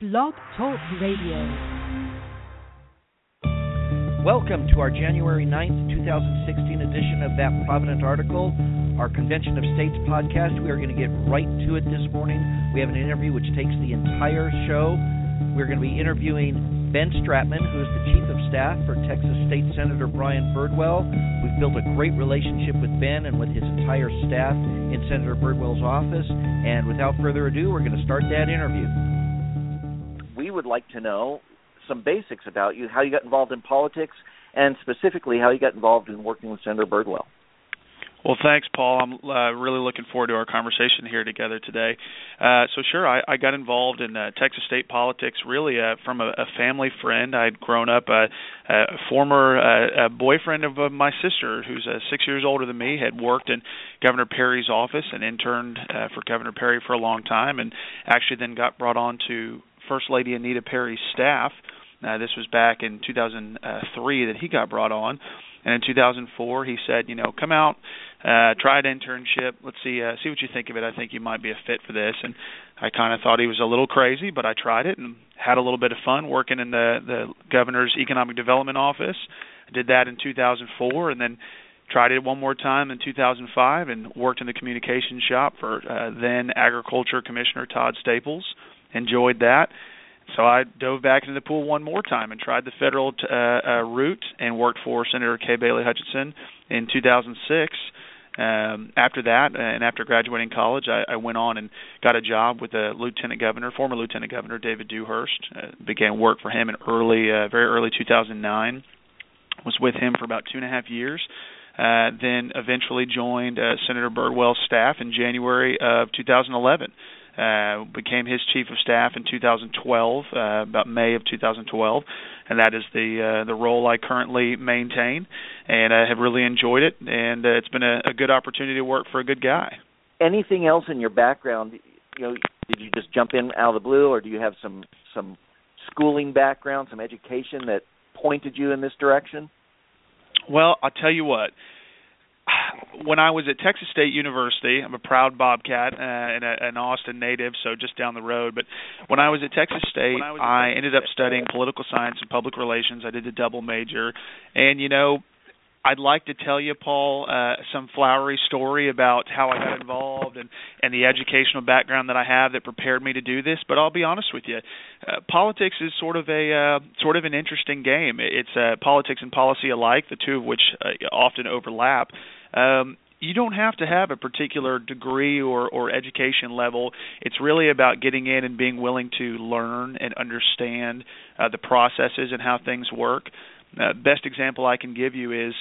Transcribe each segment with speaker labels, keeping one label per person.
Speaker 1: Blog Talk Radio.
Speaker 2: Welcome to our January 9th, 2016 edition of That Provident Article, our Convention of States podcast. We are going to get right to it this morning. We have an interview which takes the entire show. We're going to be interviewing Ben Stratmann, who is the Chief of Staff for Texas State Senator Brian Birdwell. We've built a great relationship with Ben and with his entire staff in Senator Birdwell's office. And without further ado, we're going to start that interview would like to know some basics about you, how you got involved in politics, and specifically how you got involved in working with Senator Birdwell.
Speaker 3: Well, thanks, Paul. I'm uh, really looking forward to our conversation here together today. Uh, so, sure, I, I got involved in uh, Texas state politics really uh, from a, a family friend. I'd grown up uh, a former uh, a boyfriend of uh, my sister, who's uh, six years older than me, had worked in Governor Perry's office and interned uh, for Governor Perry for a long time, and actually then got brought on to First Lady Anita Perry's staff. Uh, this was back in 2003 that he got brought on, and in 2004 he said, you know, come out, uh, try an internship. Let's see, uh, see what you think of it. I think you might be a fit for this. And I kind of thought he was a little crazy, but I tried it and had a little bit of fun working in the the governor's economic development office. I did that in 2004, and then tried it one more time in 2005 and worked in the communications shop for uh, then agriculture commissioner Todd Staples enjoyed that. So I dove back into the pool one more time and tried the federal t- uh, uh, route and worked for Senator Kay Bailey Hutchison in 2006. Um, after that, and after graduating college, I, I went on and got a job with the Lieutenant Governor, former Lieutenant Governor David Dewhurst. Uh, began work for him in early, uh, very early 2009. Was with him for about two and a half years. Uh, then eventually joined uh, Senator Birdwell's staff in January of 2011 uh, became his chief of staff in 2012, uh, about May of 2012, and that is the uh, the role I currently maintain, and I have really enjoyed it, and uh, it's been a, a good opportunity to work for a good guy.
Speaker 2: Anything else in your background? You know, did you just jump in out of the blue, or do you have some some schooling background, some education that pointed you in this direction?
Speaker 3: Well, I'll tell you what when I was at Texas State University, I'm a proud Bobcat uh, and a, an Austin native, so just down the road. But when I was at Texas State, I, I ended up studying political science and public relations. I did a double major, and you know, I'd like to tell you, Paul, uh, some flowery story about how I got involved and and the educational background that I have that prepared me to do this. But I'll be honest with you, uh, politics is sort of a uh, sort of an interesting game. It's uh, politics and policy alike, the two of which uh, often overlap. Um, you don't have to have a particular degree or, or education level. It's really about getting in and being willing to learn and understand uh, the processes and how things work. Uh, best example I can give you is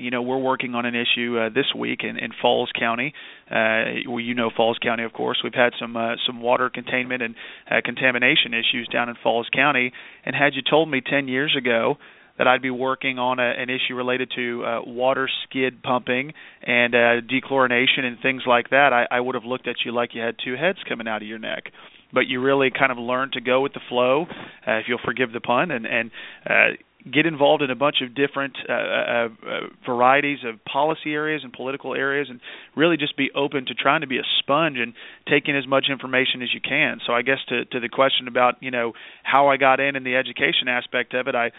Speaker 3: you know we're working on an issue uh, this week in, in Falls County. Uh, well, you know Falls County, of course. We've had some uh, some water containment and uh, contamination issues down in Falls County. And had you told me 10 years ago that I'd be working on a, an issue related to uh, water skid pumping and uh, dechlorination and things like that, I, I would have looked at you like you had two heads coming out of your neck. But you really kind of learn to go with the flow, uh, if you'll forgive the pun, and and uh, get involved in a bunch of different uh, uh, uh, varieties of policy areas and political areas, and really just be open to trying to be a sponge and taking as much information as you can. So I guess to to the question about you know how I got in and the education aspect of it, I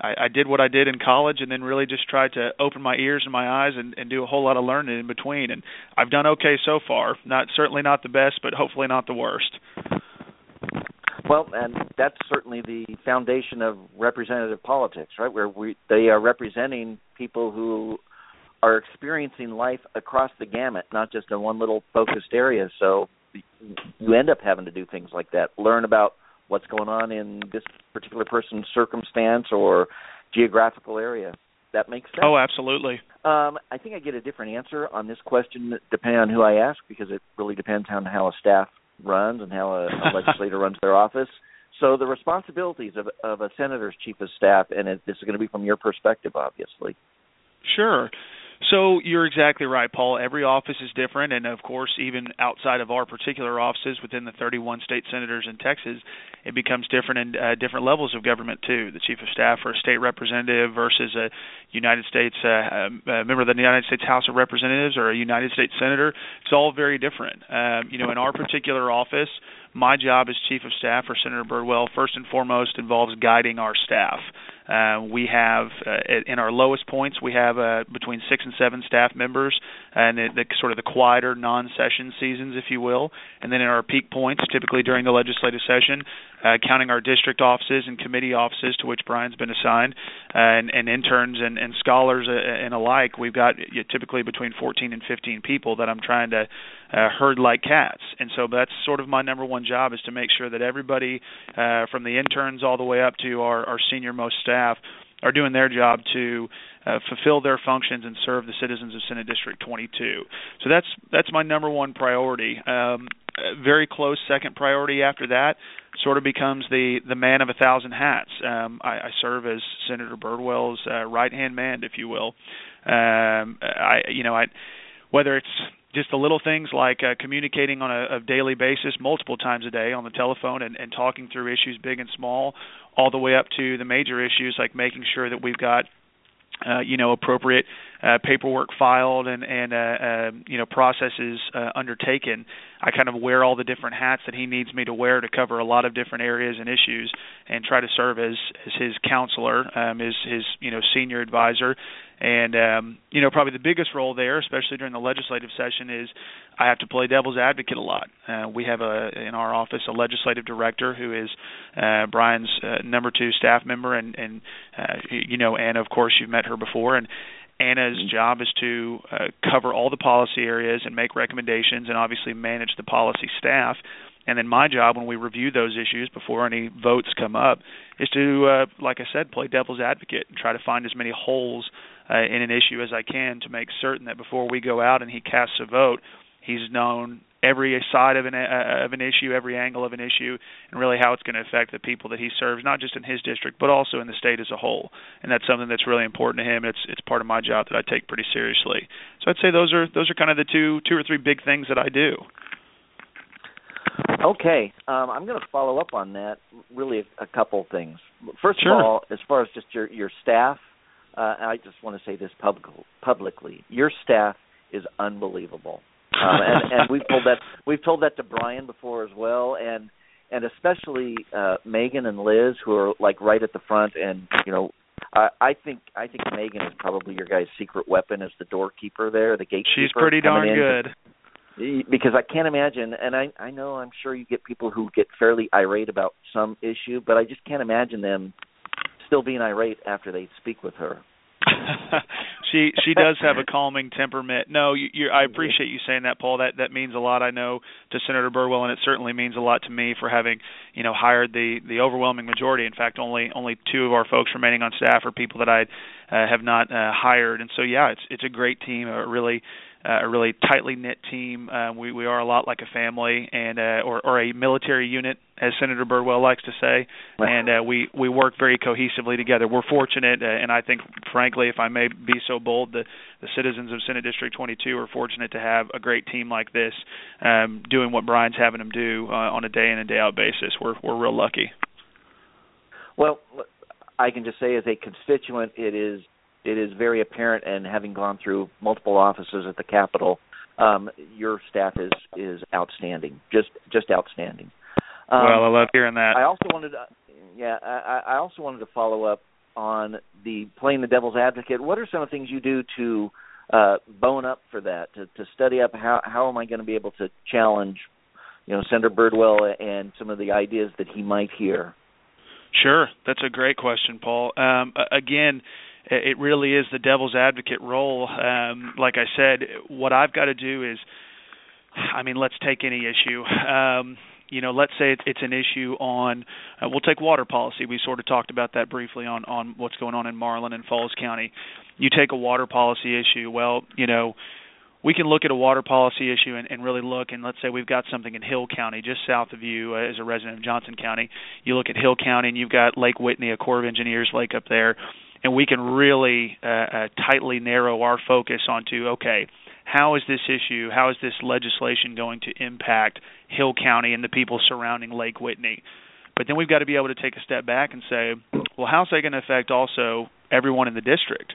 Speaker 3: I, I did what I did in college, and then really just tried to open my ears and my eyes and, and do a whole lot of learning in between. And I've done okay so far. Not certainly not the best, but hopefully not the worst.
Speaker 2: Well, and that's certainly the foundation of representative politics, right? Where we they are representing people who are experiencing life across the gamut, not just in one little focused area. So you end up having to do things like that, learn about what's going on in this particular person's circumstance or geographical area. That makes sense.
Speaker 3: Oh, absolutely.
Speaker 2: Um, I think I get a different answer on this question depending on who I ask because it really depends on how a staff runs and how a, a legislator runs their office. So the responsibilities of, of a senator's chief of staff, and it, this is going to be from your perspective, obviously.
Speaker 3: Sure. So you're exactly right, Paul. Every office is different, and of course, even outside of our particular offices within the 31 state senators in Texas, it becomes different in uh, different levels of government too. The chief of staff for a state representative versus a United States uh, um, uh, member of the United States House of Representatives or a United States senator, it's all very different. Um, you know, in our particular office, my job as chief of staff for Senator Birdwell first and foremost involves guiding our staff. Uh, we have uh, in our lowest points we have uh, between six and seven staff members, and the, the sort of the quieter non-session seasons, if you will. And then in our peak points, typically during the legislative session, uh, counting our district offices and committee offices to which Brian's been assigned, uh, and, and interns and, and scholars uh, and alike, we've got typically between 14 and 15 people that I'm trying to uh, herd like cats. And so that's sort of my number one job is to make sure that everybody, uh, from the interns all the way up to our, our senior most staff, are doing their job to uh, fulfill their functions and serve the citizens of Senate District 22. So that's that's my number one priority. Um, very close second priority after that sort of becomes the the man of a thousand hats. Um, I, I serve as Senator Birdwell's uh, right hand man, if you will. Um, I you know I whether it's just the little things like uh, communicating on a, a daily basis, multiple times a day on the telephone, and, and talking through issues big and small, all the way up to the major issues like making sure that we've got uh, you know appropriate uh, paperwork filed and and uh, uh, you know processes uh, undertaken. I kind of wear all the different hats that he needs me to wear to cover a lot of different areas and issues, and try to serve as as his counselor, um, his his you know senior advisor, and um, you know probably the biggest role there, especially during the legislative session, is I have to play devil's advocate a lot. Uh, we have a in our office a legislative director who is uh, Brian's uh, number two staff member, and and uh, you know Anna, of course, you've met her before, and Anna's mm-hmm. job is to uh, cover all the policy areas and make recommendations and obviously manage the policy staff. And then my job when we review those issues before any votes come up is to, uh, like I said, play devil's advocate and try to find as many holes uh, in an issue as I can to make certain that before we go out and he casts a vote, he's known every side of an uh, of an issue, every angle of an issue, and really how it's going to affect the people that he serves, not just in his district, but also in the state as a whole. And that's something that's really important to him. It's it's part of my job that I take pretty seriously. So I'd say those are those are kind of the two two or three big things that I do.
Speaker 2: Okay, um, I'm going to follow up on that. Really, a, a couple things. First
Speaker 3: sure.
Speaker 2: of all, as far as just your your staff, uh, I just want to say this public, publicly: your staff is unbelievable um, and, and we've told that we've told that to Brian before as well, and and especially uh, Megan and Liz, who are like right at the front, and you know, I, I think I think Megan is probably your guy's secret weapon as the doorkeeper there, the gatekeeper.
Speaker 3: She's pretty darn good.
Speaker 2: Because I can't imagine, and I I know I'm sure you get people who get fairly irate about some issue, but I just can't imagine them still being irate after they speak with her.
Speaker 3: she she does have a calming temperament. No, you, you, I appreciate you saying that, Paul. That that means a lot. I know to Senator Birdwell, and it certainly means a lot to me for having you know hired the the overwhelming majority. In fact, only only two of our folks remaining on staff are people that I uh, have not uh, hired. And so yeah, it's it's a great team. A really uh, a really tightly knit team. Uh, we we are a lot like a family and uh, or or a military unit, as Senator Birdwell likes to say, and uh, we we work very cohesively together. We're fortunate, uh, and I think, frankly, if I may be so bold, the the citizens of Senate District 22 are fortunate to have a great team like this, um, doing what Brian's having them do uh, on a day in and day out basis. We're we're real lucky.
Speaker 2: Well, I can just say as a constituent, it is it is very apparent, and having gone through multiple offices at the Capitol, um, your staff is is outstanding, just just outstanding.
Speaker 3: Um, well, I love hearing that.
Speaker 2: I also wanted to, yeah, I, I also wanted to follow up on the playing the devil's advocate. What are some of the things you do to uh, bone up for that? To, to study up how how am I going to be able to challenge, you know, Senator Birdwell and some of the ideas that he might hear?
Speaker 3: Sure, that's a great question, Paul. Um, again, it really is the devil's advocate role. Um, like I said, what I've got to do is, I mean, let's take any issue. Um, you know, let's say it's an issue on, uh, we'll take water policy. We sort of talked about that briefly on on what's going on in Marlin and Falls County. You take a water policy issue. Well, you know, we can look at a water policy issue and, and really look and let's say we've got something in Hill County just south of you uh, as a resident of Johnson County you look at Hill County and you've got Lake Whitney a Corps of Engineers lake up there and we can really uh, uh, tightly narrow our focus onto okay, how is this issue, how is this legislation going to impact Hill County and the people surrounding Lake Whitney? But then we've got to be able to take a step back and say, well, how's that going to affect also everyone in the district?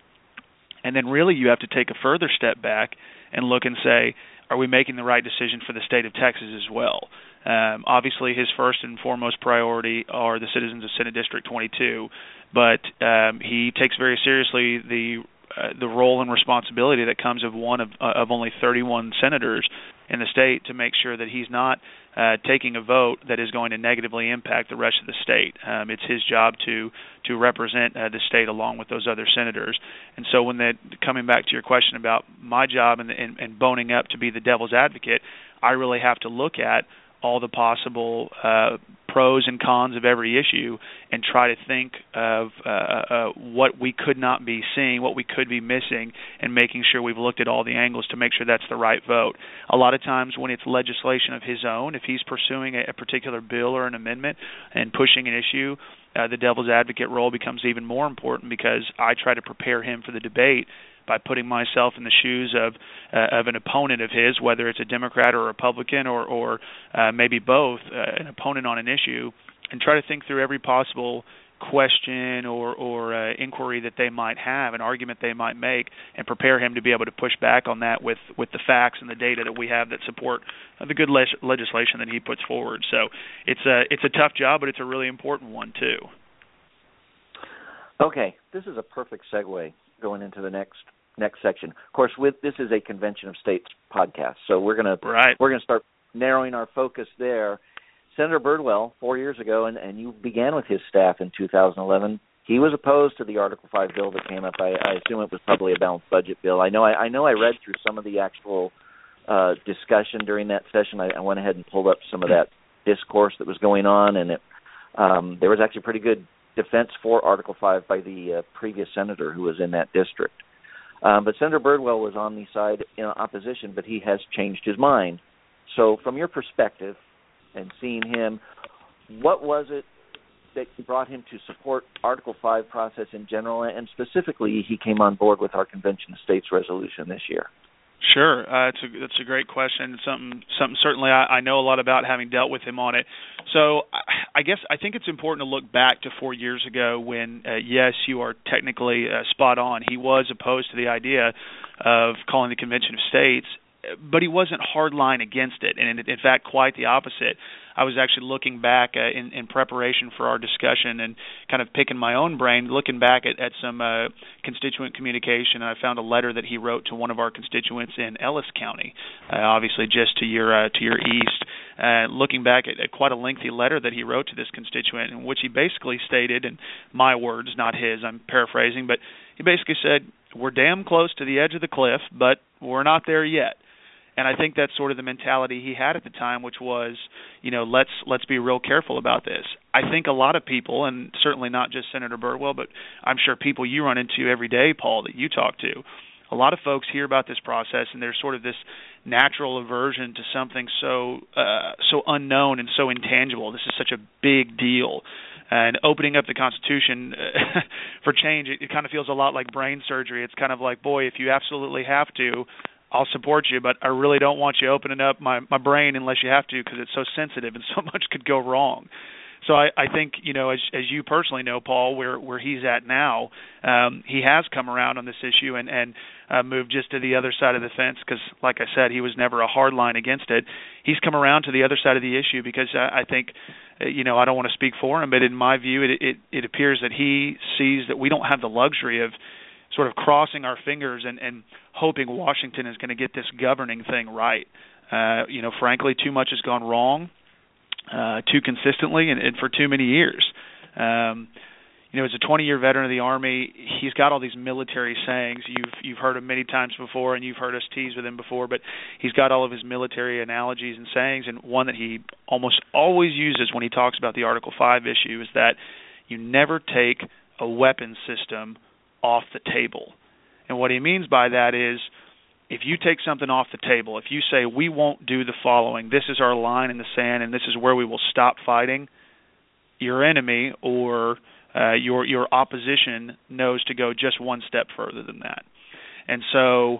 Speaker 3: And then really you have to take a further step back and look and say, are we making the right decision for the state of Texas as well? Um, obviously, his first and foremost priority are the citizens of Senate District 22, but um, he takes very seriously the uh, the role and responsibility that comes of one of uh, of only 31 senators in the state to make sure that he's not uh, taking a vote that is going to negatively impact the rest of the state. Um, it's his job to to represent uh, the state along with those other senators. And so, when that coming back to your question about my job and, and, and boning up to be the devil's advocate, I really have to look at all the possible uh, pros and cons of every issue and try to think of uh, uh, what we could not be seeing, what we could be missing, and making sure we've looked at all the angles to make sure that's the right vote. A lot of times when it's legislation of his own, if he's pursuing a, a particular bill or an amendment and pushing an issue, uh, the devil's advocate role becomes even more important because I try to prepare him for the debate by putting myself in the shoes of uh, of an opponent of his, whether it's a Democrat or a Republican or or uh, maybe both, uh, an opponent on an issue, and try to think through every possible question or or uh, inquiry that they might have, an argument they might make, and prepare him to be able to push back on that with with the facts and the data that we have that support uh, the good le- legislation that he puts forward. So it's a it's a tough job, but it's a really important one too.
Speaker 2: Okay, this is a perfect segue going into the next next section. Of course, with this is a convention of states podcast, so we're gonna
Speaker 3: right.
Speaker 2: we're gonna start narrowing our focus there. Senator Birdwell, four years ago, and, and you began with his staff in 2011. He was opposed to the Article Five bill that came up. I, I assume it was probably a balanced budget bill. I know. I, I know. I read through some of the actual uh, discussion during that session. I, I went ahead and pulled up some of that discourse that was going on, and it, um, there was actually pretty good defense for Article 5 by the uh, previous senator who was in that district. Um, but Senator Birdwell was on the side in opposition, but he has changed his mind. So, from your perspective and seeing him, what was it that brought him to support Article 5 process in general, and specifically, he came on board with our Convention of States resolution this year?
Speaker 3: Sure, uh, it's a that's a great question. Something something certainly I, I know a lot about having dealt with him on it. So I, guess I think it's important to look back to four years ago when uh, yes, you are technically uh, spot on. He was opposed to the idea of calling the Convention of States, but he wasn't hardline against it, and in, in fact, quite the opposite. I was actually looking back uh, in, in preparation for our discussion and kind of picking my own brain, looking back at, at some uh, constituent communication. And I found a letter that he wrote to one of our constituents in Ellis County, uh, obviously just to your uh, to your east. Uh, looking back at, at quite a lengthy letter that he wrote to this constituent, in which he basically stated, in my words, not his, I'm paraphrasing, but he basically said, "We're damn close to the edge of the cliff, but we're not there yet." and I think that's sort of the mentality he had at the time, which was, you know, let's let's be real careful about this. I think a lot of people, and certainly not just Senator Birdwell, but I'm sure people you run into every day, Paul, that you talk to, a lot of folks hear about this process and there's sort of this natural aversion to something so uh, so unknown and so intangible. This is such a big deal. And opening up the Constitution for change, it, it kind of feels a lot like brain surgery. It's kind of like, boy, if you absolutely have to, I'll support you, but I really don't want you opening up my my brain unless you have to because it's so sensitive and so much could go wrong. So I, I think you know, as as you personally know, Paul, where where he's at now, um, he has come around on this issue and and uh, moved just to the other side of the fence because, like I said, he was never a hard line against it. He's come around to the other side of the issue because I, I think, uh, you know, I don't want to speak for him, but in my view, it it, it appears that he sees that we don't have the luxury of sort of crossing our fingers and, and hoping Washington is going to get this governing thing right. Uh, you know, frankly, too much has gone wrong, uh, too consistently, and, and for too many years. Um, you know, as a 20-year veteran of the Army, he's got all these military sayings. You've you've heard him many times before, and you've heard us tease with him before. But he's got all of his military analogies and sayings, and one that he almost always uses when he talks about the Article Five issue is that you never take a weapon system off the table. And what he means by that is if you take something off the table, if you say we won't do the following, this is our line in the sand and this is where we will stop fighting, your enemy or uh, your your opposition knows to go just one step further than that. And so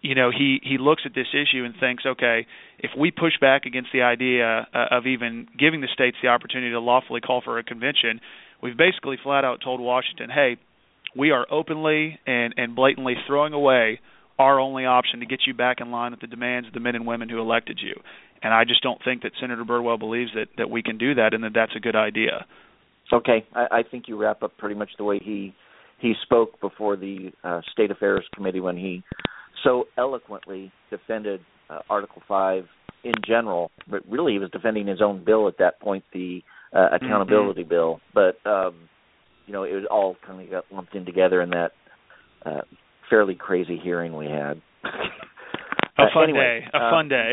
Speaker 3: you know he he looks at this issue and thinks okay if we push back against the idea uh, of even giving the states the opportunity to lawfully call for a convention we've basically flat out told Washington hey we are openly and, and blatantly throwing away our only option to get you back in line with the demands of the men and women who elected you. and I just don't think that Senator Birdwell believes that that we can do that and that that's a good idea.
Speaker 2: Okay, I, I think you wrap up pretty much the way he he spoke before the uh, State Affairs Committee when he so eloquently defended uh, Article Five in general, but really he was defending his own bill at that point, the uh, accountability mm-hmm. bill. But um, you know, it was all kind of got lumped in together in that uh, fairly crazy hearing we had.
Speaker 3: a fun anyway, day. A um, fun day.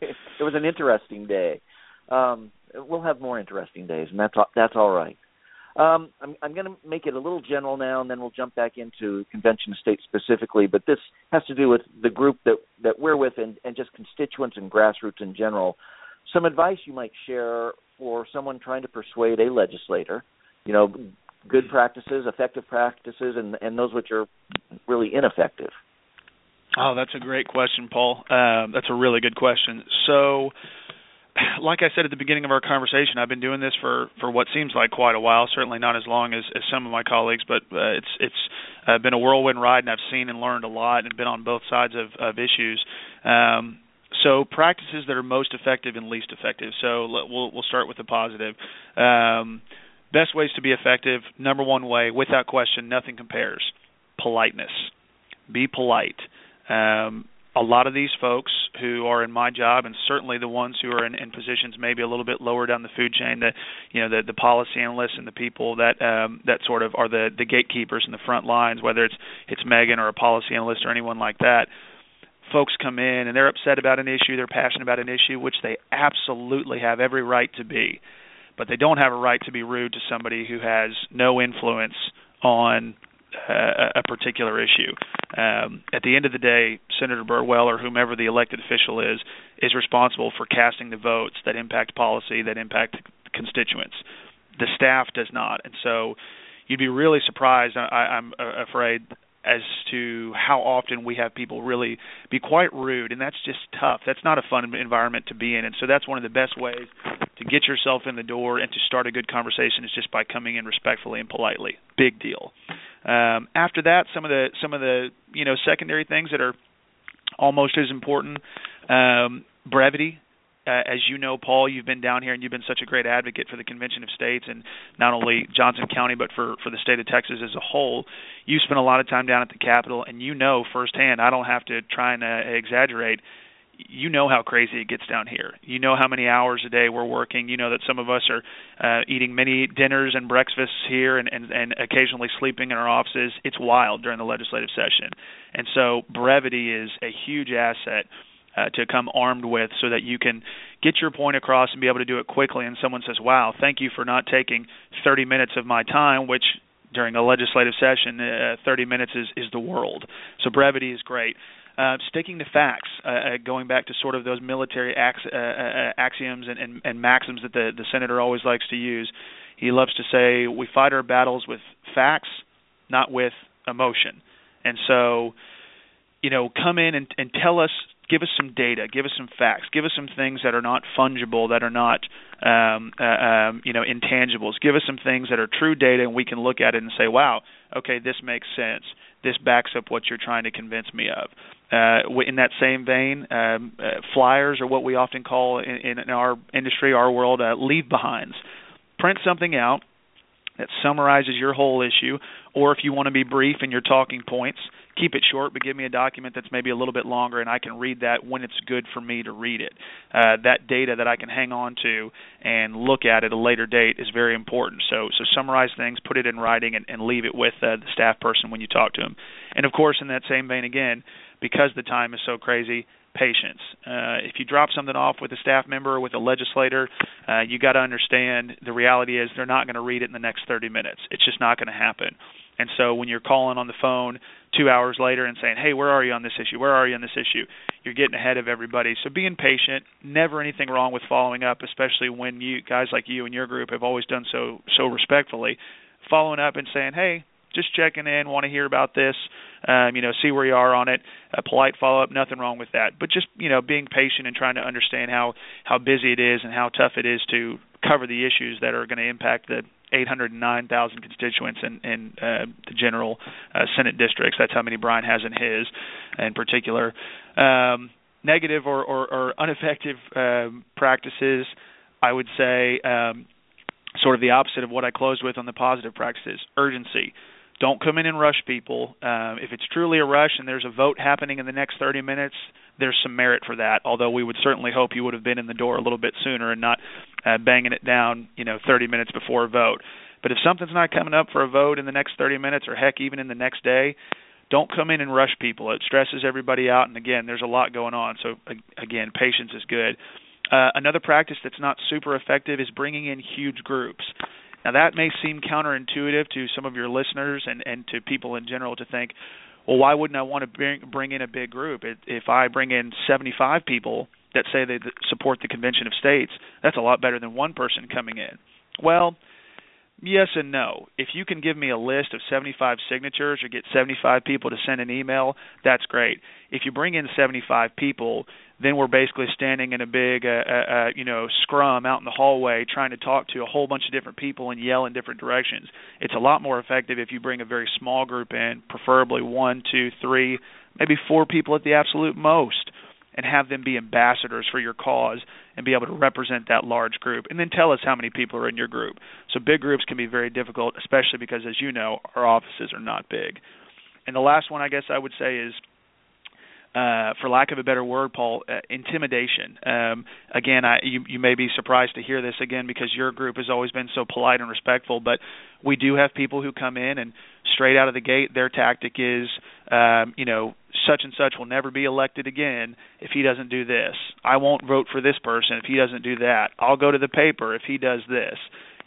Speaker 2: it was an interesting day. Um, we'll have more interesting days, and that's that's all right. Um, I'm, I'm going to make it a little general now, and then we'll jump back into convention state specifically. But this has to do with the group that that we're with, and, and just constituents and grassroots in general. Some advice you might share for someone trying to persuade a legislator. You know, good practices, effective practices, and and those which are really ineffective.
Speaker 3: Oh, that's a great question, Paul. Um, that's a really good question. So, like I said at the beginning of our conversation, I've been doing this for for what seems like quite a while. Certainly not as long as, as some of my colleagues, but uh, it's it's uh, been a whirlwind ride, and I've seen and learned a lot, and been on both sides of of issues. Um, so practices that are most effective and least effective. So we'll we'll start with the positive. Um, best ways to be effective. Number one way, without question, nothing compares. Politeness. Be polite. Um, a lot of these folks who are in my job, and certainly the ones who are in, in positions maybe a little bit lower down the food chain, the you know the, the policy analysts and the people that um, that sort of are the the gatekeepers in the front lines, whether it's it's Megan or a policy analyst or anyone like that. Folks come in and they're upset about an issue, they're passionate about an issue, which they absolutely have every right to be, but they don't have a right to be rude to somebody who has no influence on uh, a particular issue. Um, at the end of the day, Senator Birdwell or whomever the elected official is is responsible for casting the votes that impact policy, that impact constituents. The staff does not, and so you'd be really surprised. I, I'm afraid as to how often we have people really be quite rude and that's just tough. That's not a fun environment to be in and so that's one of the best ways to get yourself in the door and to start a good conversation is just by coming in respectfully and politely. Big deal. Um, after that some of the some of the you know secondary things that are almost as important um, brevity uh, as you know, Paul, you've been down here and you've been such a great advocate for the Convention of States and not only Johnson County but for for the state of Texas as a whole. You spent a lot of time down at the Capitol, and you know firsthand. I don't have to try and uh, exaggerate. You know how crazy it gets down here. You know how many hours a day we're working. You know that some of us are uh, eating many dinners and breakfasts here, and, and and occasionally sleeping in our offices. It's wild during the legislative session, and so brevity is a huge asset uh, to come armed with so that you can get your point across and be able to do it quickly and someone says wow thank you for not taking 30 minutes of my time which during a legislative session uh, 30 minutes is is the world so brevity is great uh, sticking to facts, uh, uh going back to sort of those military ax- uh, uh, axioms and, and, and maxims that the, the senator always likes to use. He loves to say, "We fight our battles with facts, not with emotion." And so, you know, come in and, and tell us give us some data, give us some facts, give us some things that are not fungible, that are not um, uh, um, you know intangibles. Give us some things that are true data, and we can look at it and say, wow, okay, this makes sense. This backs up what you're trying to convince me of. Uh, in that same vein, um, uh, flyers are what we often call in, in our industry, our world, uh, leave behinds. Print something out that summarizes your whole issue, or if you want to be brief in your talking points, keep it short, but give me a document that's maybe a little bit longer, and I can read that when it's good for me to read it. Uh, that data that I can hang on to and look at at a later date is very important. So, so summarize things, put it in writing, and, and leave it with uh, the staff person when you talk to them. And of course, in that same vein, again, because the time is so crazy, patience. Uh, if you drop something off with a staff member or with a legislator, uh, you got to understand the reality is they're not going to read it in the next 30 minutes. It's just not going to happen. And so when you're calling on the phone two hours later and saying, "Hey, where are you on this issue? Where are you on this issue?" You're getting ahead of everybody. So being patient, never anything wrong with following up, especially when you guys like you and your group have always done so so respectfully. Following up and saying, "Hey, just checking in, want to hear about this, um, you know, see where you are on it. A polite follow up, nothing wrong with that. But just you know, being patient and trying to understand how how busy it is and how tough it is to cover the issues that are going to impact the 809,000 constituents in, in uh, the general uh, Senate districts. That's how many Brian has in his, in particular. Um, negative or, or, or ineffective um, practices, I would say um, sort of the opposite of what I closed with on the positive practices urgency. Don't come in and rush people. Um, if it's truly a rush and there's a vote happening in the next 30 minutes, there's some merit for that. Although we would certainly hope you would have been in the door a little bit sooner and not uh, banging it down, you know, 30 minutes before a vote. But if something's not coming up for a vote in the next 30 minutes, or heck, even in the next day, don't come in and rush people. It stresses everybody out, and again, there's a lot going on. So again, patience is good. Uh, another practice that's not super effective is bringing in huge groups. Now that may seem counterintuitive to some of your listeners and and to people in general to think, well, why wouldn't I want to bring bring in a big group? If I bring in 75 people that say they support the Convention of States, that's a lot better than one person coming in. Well, Yes and no. If you can give me a list of 75 signatures or get 75 people to send an email, that's great. If you bring in 75 people, then we're basically standing in a big, uh, uh, uh, you know, scrum out in the hallway trying to talk to a whole bunch of different people and yell in different directions. It's a lot more effective if you bring a very small group in, preferably one, two, three, maybe four people at the absolute most and have them be ambassadors for your cause and be able to represent that large group and then tell us how many people are in your group. So big groups can be very difficult especially because as you know our offices are not big. And the last one I guess I would say is uh, for lack of a better word, Paul, uh, intimidation. Um, again, I, you, you may be surprised to hear this again because your group has always been so polite and respectful, but we do have people who come in and straight out of the gate, their tactic is, um, you know, such and such will never be elected again if he doesn't do this. I won't vote for this person if he doesn't do that. I'll go to the paper if he does this.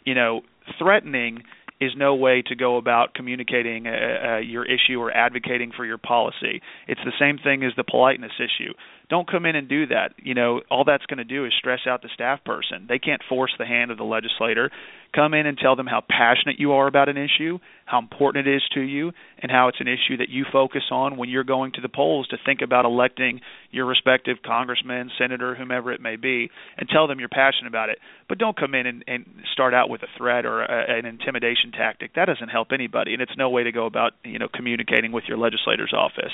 Speaker 3: You know, threatening is no way to go about communicating uh, uh, your issue or advocating for your policy. It's the same thing as the politeness issue. Don't come in and do that. You know, all that's going to do is stress out the staff person. They can't force the hand of the legislator. Come in and tell them how passionate you are about an issue, how important it is to you, and how it's an issue that you focus on when you're going to the polls to think about electing your respective congressman, senator, whomever it may be, and tell them you're passionate about it. But don't come in and, and start out with a threat or a, an intimidation tactic. That doesn't help anybody, and it's no way to go about you know communicating with your legislator's office.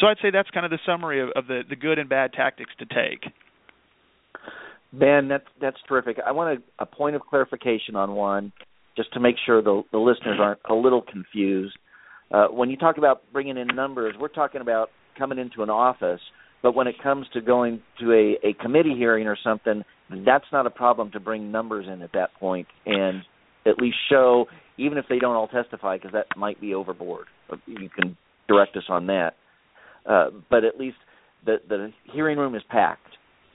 Speaker 3: So I'd say that's kind of the summary of, of the, the good and bad tactics to take.
Speaker 2: Ben, that's that's terrific. I want a, a point of clarification on one, just to make sure the, the listeners aren't a little confused. Uh, when you talk about bringing in numbers, we're talking about coming into an office. But when it comes to going to a, a committee hearing or something, that's not a problem to bring numbers in at that point and at least show, even if they don't all testify, because that might be overboard. You can direct us on that. Uh, but at least the the hearing room is packed.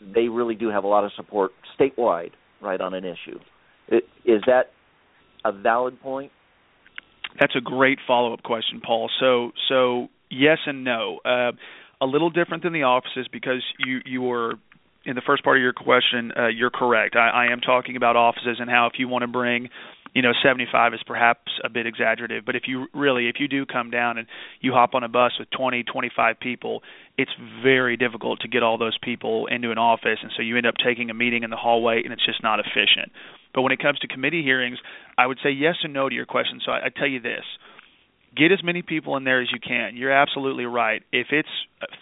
Speaker 2: They really do have a lot of support statewide, right, on an issue. It, is that a valid point?
Speaker 3: That's a great follow-up question, Paul. So, so yes and no. Uh, a little different than the offices because you you were in the first part of your question. Uh, you're correct. I, I am talking about offices and how if you want to bring you know 75 is perhaps a bit exaggerative but if you really if you do come down and you hop on a bus with 20 25 people it's very difficult to get all those people into an office and so you end up taking a meeting in the hallway and it's just not efficient. But when it comes to committee hearings i would say yes and no to your question. So i, I tell you this get as many people in there as you can. You're absolutely right. If it's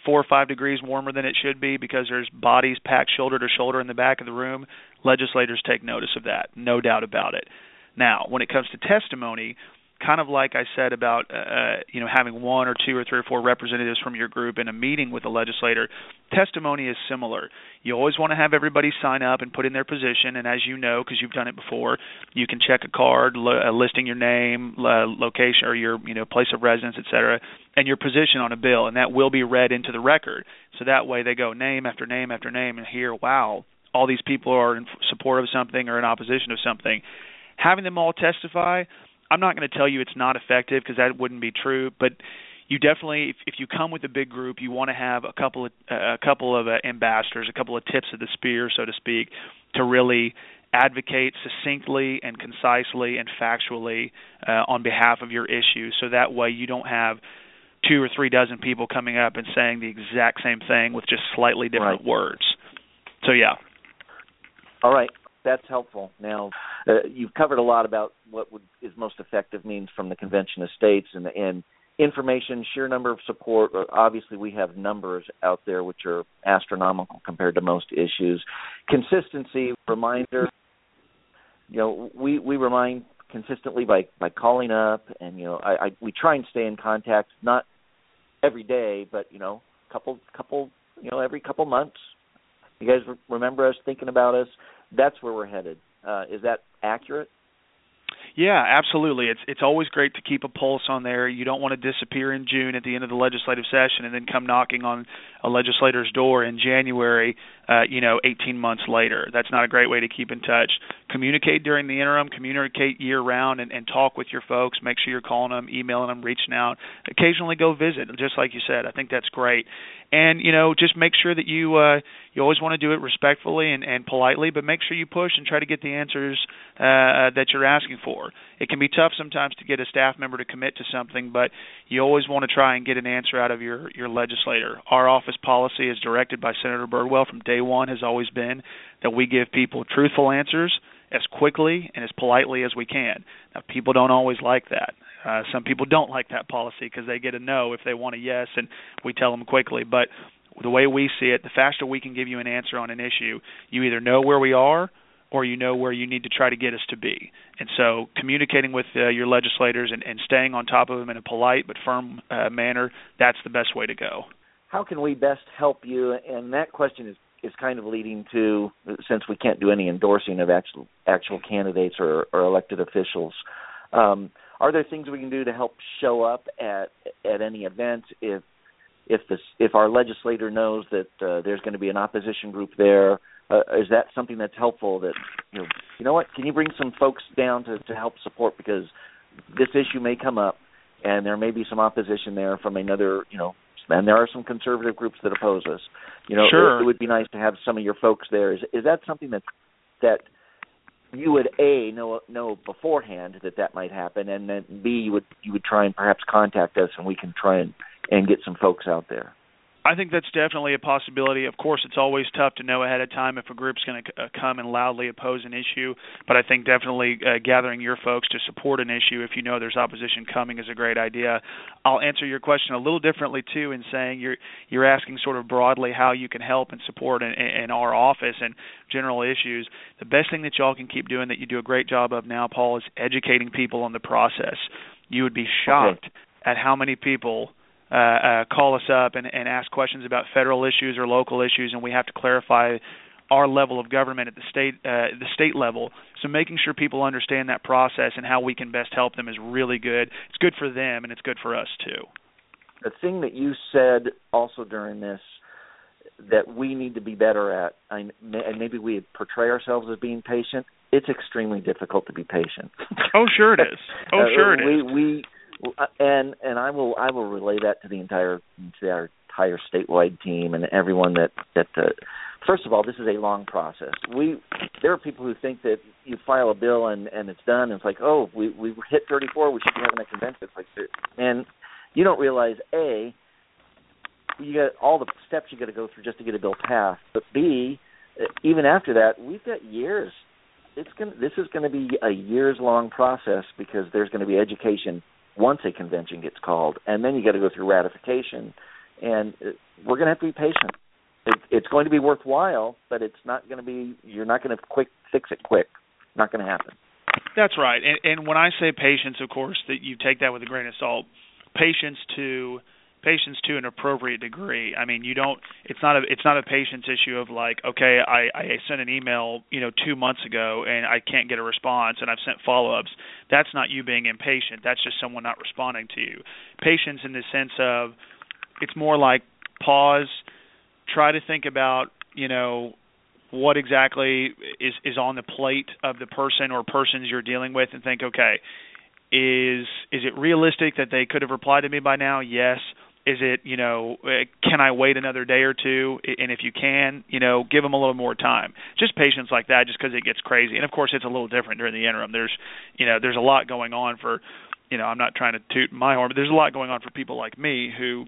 Speaker 3: four or five degrees warmer than it should be because there's bodies packed shoulder to shoulder in the back of the room legislators take notice of that. No doubt about it now, when it comes to testimony, kind of like I said about uh, uh, you know having one or two or three or four representatives from your group in a meeting with a legislator, testimony is similar. You always want to have everybody sign up and put in their position, and as you know, because you've done it before, you can check a card lo- uh, listing your name, uh, location, or your you know place of residence, etc., and your position on a bill, and that will be read into the record. So that way, they go name after name after name, and hear, wow, all these people are in support of something or in opposition of something having them all testify, I'm not going to tell you it's not effective because that wouldn't be true, but you definitely if, if you come with a big group, you want to have a couple of uh, a couple of uh, ambassadors, a couple of tips of the spear, so to speak, to really advocate succinctly and concisely and factually uh, on behalf of your issue so that way you don't have two or three dozen people coming up and saying the exact same thing with just slightly different
Speaker 2: right.
Speaker 3: words. So yeah.
Speaker 2: All right that's helpful. Now, uh, you've covered a lot about what would, is most effective means from the Convention of States, and and information, sheer number of support. Obviously, we have numbers out there which are astronomical compared to most issues. Consistency, reminder. You know, we we remind consistently by by calling up, and you know, I, I we try and stay in contact, not every day, but you know, couple couple you know every couple months. You guys remember us thinking about us. That's where we're headed. Uh, is that accurate?
Speaker 3: Yeah, absolutely. It's it's always great to keep a pulse on there. You don't want to disappear in June at the end of the legislative session and then come knocking on a legislator's door in January, uh, you know, 18 months later. That's not a great way to keep in touch. Communicate during the interim, communicate year round and, and talk with your folks. Make sure you're calling them, emailing them, reaching out. Occasionally go visit, just like you said. I think that's great. And, you know, just make sure that you uh you always want to do it respectfully and, and politely, but make sure you push and try to get the answers uh, that you're asking for. It can be tough sometimes to get a staff member to commit to something, but you always want to try and get an answer out of your your legislator. Our office policy, as directed by Senator Birdwell from day one, has always been that we give people truthful answers as quickly and as politely as we can. Now, people don't always like that. Uh, some people don't like that policy because they get a no if they want a yes, and we tell them quickly. But the way we see it, the faster we can give you an answer on an issue, you either know where we are or you know where you need to try to get us to be. And so, communicating with uh, your legislators and, and staying on top of them in a polite but firm uh, manner, that's the best way to go.
Speaker 2: How can we best help you? And that question is is kind of leading to since we can't do any endorsing of actual actual candidates or, or elected officials. Um, are there things we can do to help show up at at any event if if this if our legislator knows that uh, there's going to be an opposition group there? Uh, is that something that's helpful that you know you know what can you bring some folks down to to help support? Because this issue may come up and there may be some opposition there from another you know and there are some conservative groups that oppose us. You know
Speaker 3: sure.
Speaker 2: it, it would be nice to have some of your folks there. Is is that something that that you would a know know beforehand that that might happen, and then b you would you would try and perhaps contact us, and we can try and and get some folks out there.
Speaker 3: I think that's definitely a possibility. Of course, it's always tough to know ahead of time if a group's going to uh, come and loudly oppose an issue, but I think definitely uh, gathering your folks to support an issue if you know there's opposition coming is a great idea. I'll answer your question a little differently too in saying you're you're asking sort of broadly how you can help and support in, in our office and general issues. The best thing that y'all can keep doing that you do a great job of now, Paul, is educating people on the process. You would be shocked
Speaker 2: okay.
Speaker 3: at how many people uh, uh, call us up and, and ask questions about federal issues or local issues, and we have to clarify our level of government at the state uh, the state level. So making sure people understand that process and how we can best help them is really good. It's good for them and it's good for us too.
Speaker 2: The thing that you said also during this that we need to be better at, and maybe we portray ourselves as being patient. It's extremely difficult to be patient.
Speaker 3: Oh, sure it is. Oh, sure it is.
Speaker 2: we. We and and I will I will relay that to the entire to our entire statewide team and everyone that that uh, first of all this is a long process. We there are people who think that you file a bill and and it's done and it's like oh we we hit 34 we should be having a convention. It's like and you don't realize a you got all the steps you got to go through just to get a bill passed. But b even after that we've got years. It's going this is going to be a years long process because there's going to be education once a convention gets called, and then you got to go through ratification, and uh, we're going to have to be patient. It, it's going to be worthwhile, but it's not going to be. You're not going to quick fix it quick. Not going to happen.
Speaker 3: That's right. And, and when I say patience, of course, that you take that with a grain of salt. Patience to patience to an appropriate degree. I mean, you don't. It's not a. It's not a patience issue of like, okay, I I sent an email, you know, two months ago and I can't get a response, and I've sent follow-ups. That's not you being impatient. That's just someone not responding to you. Patience in the sense of, it's more like pause, try to think about, you know, what exactly is is on the plate of the person or persons you're dealing with, and think, okay. Is is it realistic that they could have replied to me by now? Yes is it, you know, uh, can I wait another day or two? And if you can, you know, give them a little more time. Just patience like that, just because it gets crazy. And of course, it's a little different during the interim. There's, you know, there's a lot going on for, you know, I'm not trying to toot my horn, but there's a lot going on for people like me who,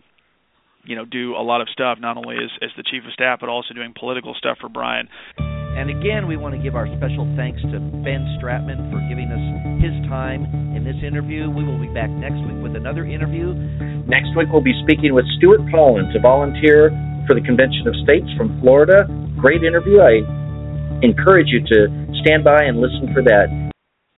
Speaker 3: you know, do a lot of stuff not only as as the chief of staff but also doing political stuff for Brian.
Speaker 2: And again, we want to give our special thanks to Ben Stratmann for giving us his time in this interview. We will be back next week with another interview.
Speaker 4: Next week, we'll be speaking with Stuart Pollins, a volunteer for the Convention of States from Florida. Great interview. I encourage you to stand by and listen for that.